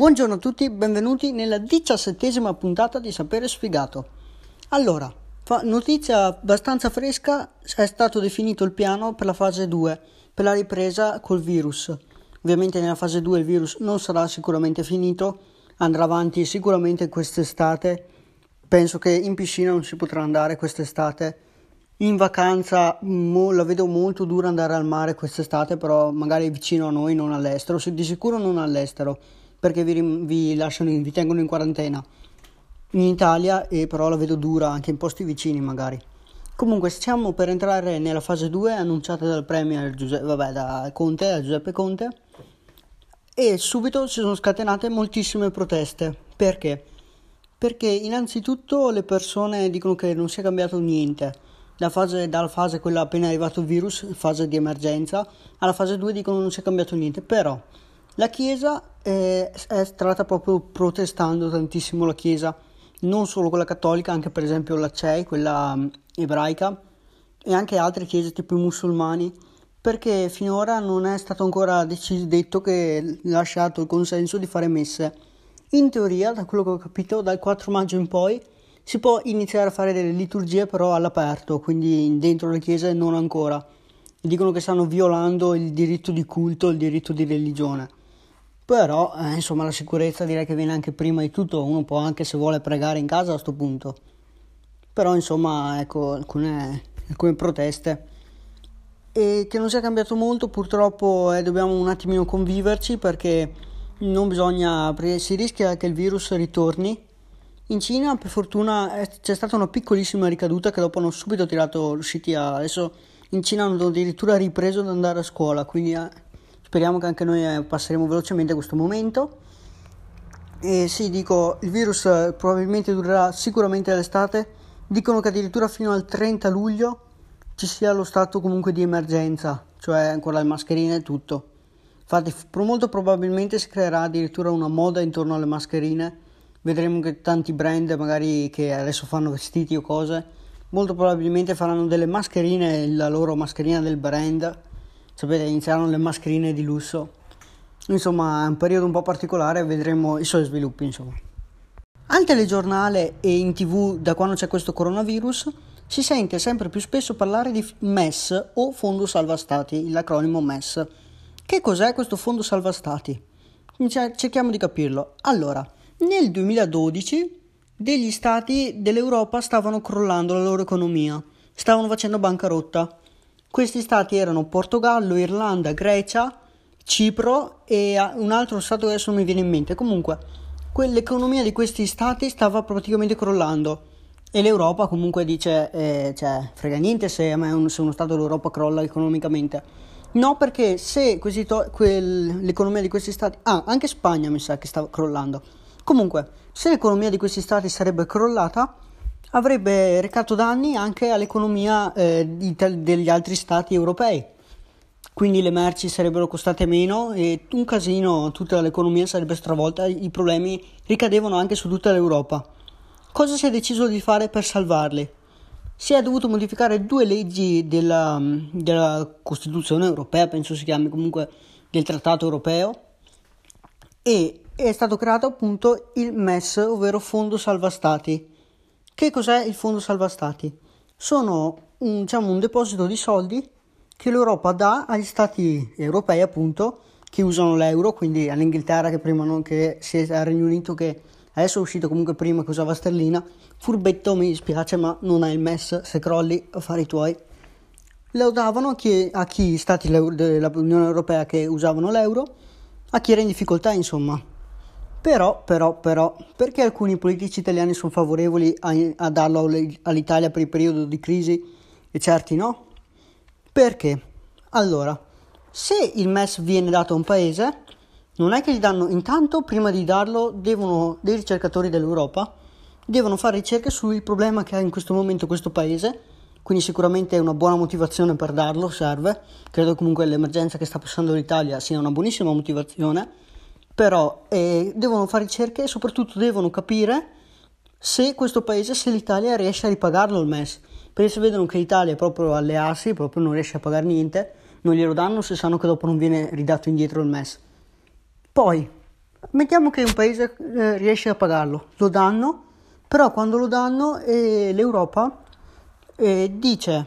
Buongiorno a tutti, benvenuti nella diciassettesima puntata di Sapere Sfigato. Allora, notizia abbastanza fresca, è stato definito il piano per la fase 2, per la ripresa col virus. Ovviamente nella fase 2 il virus non sarà sicuramente finito, andrà avanti sicuramente quest'estate. Penso che in piscina non si potrà andare quest'estate. In vacanza mo, la vedo molto dura andare al mare quest'estate, però magari vicino a noi, non all'estero, di sicuro non all'estero perché vi, vi, lasciano, vi tengono in quarantena in Italia e però la vedo dura anche in posti vicini magari. Comunque stiamo per entrare nella fase 2 annunciata dal Premier Giuseppe, vabbè, da Conte, da Giuseppe Conte e subito si sono scatenate moltissime proteste. Perché? Perché innanzitutto le persone dicono che non sia cambiato niente. La fase, dalla fase quella appena arrivato il virus, fase di emergenza, alla fase 2 dicono che non sia cambiato niente, però la Chiesa è, è stata proprio protestando tantissimo la Chiesa, non solo quella cattolica, anche per esempio la CEI, quella mm, ebraica, e anche altre chiese tipo i musulmani, perché finora non è stato ancora deciso, detto che lasciato il consenso di fare messe. In teoria, da quello che ho capito, dal 4 maggio in poi si può iniziare a fare delle liturgie però all'aperto, quindi dentro le chiese non ancora. Dicono che stanno violando il diritto di culto, il diritto di religione però eh, insomma la sicurezza direi che viene anche prima di tutto, uno può anche se vuole pregare in casa a questo punto, però insomma ecco alcune, alcune proteste e che non sia cambiato molto purtroppo eh, dobbiamo un attimino conviverci perché non bisogna, si rischia che il virus ritorni. In Cina per fortuna eh, c'è stata una piccolissima ricaduta che dopo hanno subito tirato usciti a, adesso in Cina hanno addirittura ripreso ad andare a scuola, quindi eh, Speriamo che anche noi eh, passeremo velocemente questo momento. E sì, dico, il virus eh, probabilmente durerà sicuramente l'estate. Dicono che addirittura fino al 30 luglio ci sia lo stato comunque di emergenza, cioè ancora le mascherine e tutto. Infatti, molto probabilmente si creerà addirittura una moda intorno alle mascherine. Vedremo che tanti brand, magari che adesso fanno vestiti o cose, molto probabilmente faranno delle mascherine, la loro mascherina del brand sapete iniziarono le mascherine di lusso insomma è un periodo un po' particolare vedremo i suoi sviluppi insomma al telegiornale e in tv da quando c'è questo coronavirus si sente sempre più spesso parlare di MES o Fondo Salva Stati, l'acronimo MES. Che cos'è questo Fondo Salva Stati? Cerchiamo di capirlo. Allora, nel 2012 degli stati dell'Europa stavano crollando la loro economia, stavano facendo bancarotta questi stati erano Portogallo, Irlanda, Grecia, Cipro e un altro stato che adesso non mi viene in mente. Comunque, l'economia di questi stati stava praticamente crollando. E l'Europa comunque dice, eh, cioè, frega niente se, se, uno Stato dell'Europa crolla economicamente. No, perché se to- quel, l'economia di questi Stati... Ah, anche Spagna mi sa che stava crollando. Comunque, se l'economia di questi Stati sarebbe crollata, avrebbe recato danni anche all'economia eh, degli altri stati europei. Quindi le merci sarebbero costate meno e un casino, tutta l'economia sarebbe stravolta, i problemi ricadevano anche su tutta l'Europa. Cosa si è deciso di fare per salvarli? Si è dovuto modificare due leggi della, della Costituzione europea, penso si chiami comunque del Trattato europeo, e è stato creato appunto il MES, ovvero Fondo Salva Stati che cos'è il Fondo Salva Stati? Sono un, diciamo, un deposito di soldi che l'Europa dà agli stati europei, appunto, che usano l'euro, quindi all'Inghilterra che prima non, che si è al Regno Unito che adesso è uscito comunque prima che usava sterlina. Furbetto, mi dispiace, ma non hai il MES, se crolli a fare i tuoi. Lo davano a chi, a chi stati dell'Unione Europea che usavano l'euro, a chi era in difficoltà, insomma. Però, però, però, perché alcuni politici italiani sono favorevoli a, a darlo all'Italia per il periodo di crisi e certi no? Perché? Allora, se il MES viene dato a un paese, non è che gli danno, intanto prima di darlo devono, dei ricercatori dell'Europa, devono fare ricerche sul problema che ha in questo momento questo paese, quindi sicuramente è una buona motivazione per darlo, serve, credo comunque l'emergenza che sta passando l'Italia sia una buonissima motivazione però eh, devono fare ricerche e soprattutto devono capire se questo paese, se l'Italia riesce a ripagarlo il MES. Perché se vedono che l'Italia è proprio alle assi, proprio non riesce a pagare niente, non glielo danno se sanno che dopo non viene ridato indietro il MES. Poi, mettiamo che un paese eh, riesce a pagarlo, lo danno, però quando lo danno eh, l'Europa eh, dice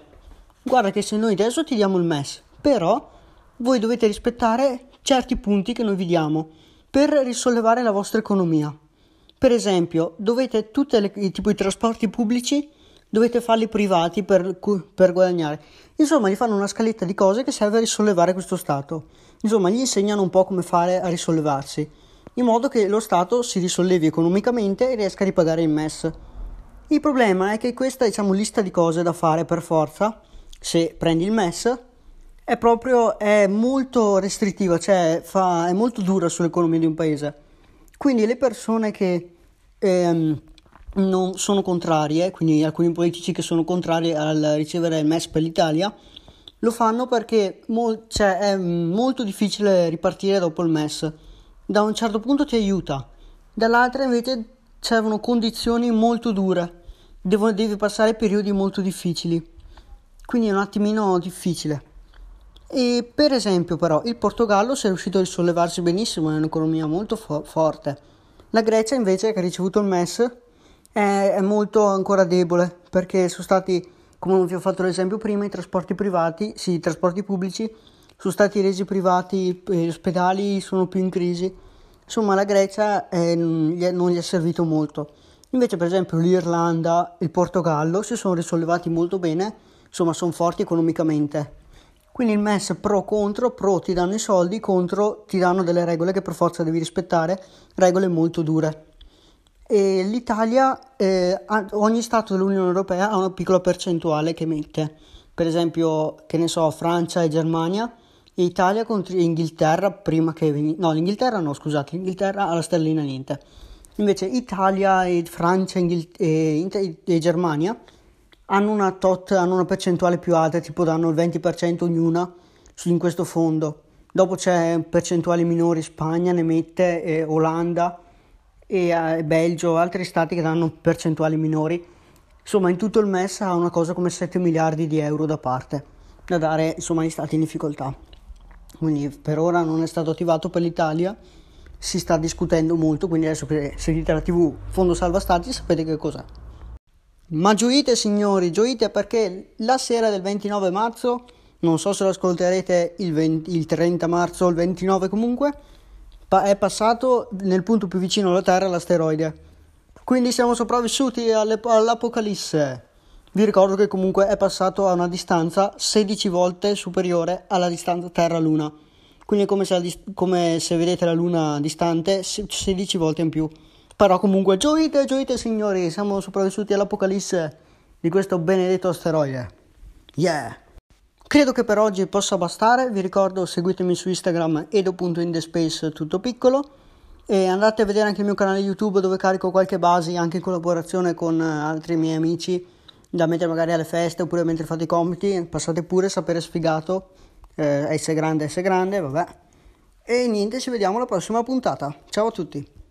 guarda che se noi adesso ti diamo il MES, però voi dovete rispettare certi punti che noi vi diamo per risollevare la vostra economia. Per esempio, dovete tutti i trasporti pubblici dovete farli privati per, per, guadagnare. Insomma, gli fanno una scaletta di cose che serve a risollevare questo Stato. Insomma, gli insegnano un po' come fare a risollevarsi, in modo che lo Stato si risollevi economicamente e riesca a ripagare il MES. Il problema è che questa, diciamo, lista di cose da fare per forza, se prendi il MES, è proprio è molto restrittiva, cioè fa, è molto dura sull'economia di un paese. Quindi le persone che ehm, non sono contrarie, quindi alcuni politici che sono contrari al ricevere il MES per l'Italia, lo fanno perché mol- cioè, è molto difficile ripartire dopo il MES. Da un certo punto ti aiuta, dall'altra invece servono condizioni molto dure, Devo, devi passare periodi molto difficili, quindi è un attimino difficile. E per esempio però il Portogallo si è riuscito a risollevarsi benissimo, è un'economia molto fo- forte. La Grecia invece che ha ricevuto il MES è, è molto ancora debole perché sono stati, come vi ho fatto l'esempio prima, i trasporti privati, sì, i trasporti pubblici sono stati resi privati, gli ospedali sono più in crisi. Insomma la Grecia è, non gli è servito molto. Invece per esempio l'Irlanda, il Portogallo si sono risollevati molto bene, insomma sono forti economicamente quindi il MES pro contro, pro ti danno i soldi, contro ti danno delle regole che per forza devi rispettare, regole molto dure. E l'Italia, eh, ogni Stato dell'Unione Europea ha una piccola percentuale che mette, per esempio, che ne so, Francia e Germania, e Italia contro Inghilterra prima che no, l'Inghilterra no, scusate, l'Inghilterra ha la sterlina niente. Invece Italia e Francia e, e, e Germania hanno una tot, hanno una percentuale più alta, tipo danno il 20% ognuna in questo fondo. Dopo c'è percentuali minori, Spagna ne mette, eh, Olanda e eh, Belgio, altri stati che danno percentuali minori. Insomma, in tutto il MES ha una cosa come 7 miliardi di euro da parte, da dare insomma, agli stati in difficoltà. Quindi per ora non è stato attivato per l'Italia, si sta discutendo molto, quindi adesso che seguite la TV Fondo Salva Stati sapete che cos'è. Ma gioite signori, gioite perché la sera del 29 marzo, non so se lo ascolterete il, 20, il 30 marzo o il 29 comunque, è passato nel punto più vicino alla Terra l'asteroide. Quindi siamo sopravvissuti all'Apocalisse. Vi ricordo che comunque è passato a una distanza 16 volte superiore alla distanza Terra-Luna. Quindi è come se, come se vedete la Luna distante 16 volte in più. Però comunque gioite, gioite signori, siamo sopravvissuti all'apocalisse di questo benedetto asteroide. Yeah! Credo che per oggi possa bastare, vi ricordo seguitemi su Instagram edo.indespace tutto piccolo e andate a vedere anche il mio canale YouTube dove carico qualche base anche in collaborazione con altri miei amici da mettere magari alle feste oppure mentre fate i compiti, passate pure sapere sfigato, eh, S grande, S grande, vabbè. E niente, ci vediamo alla prossima puntata. Ciao a tutti!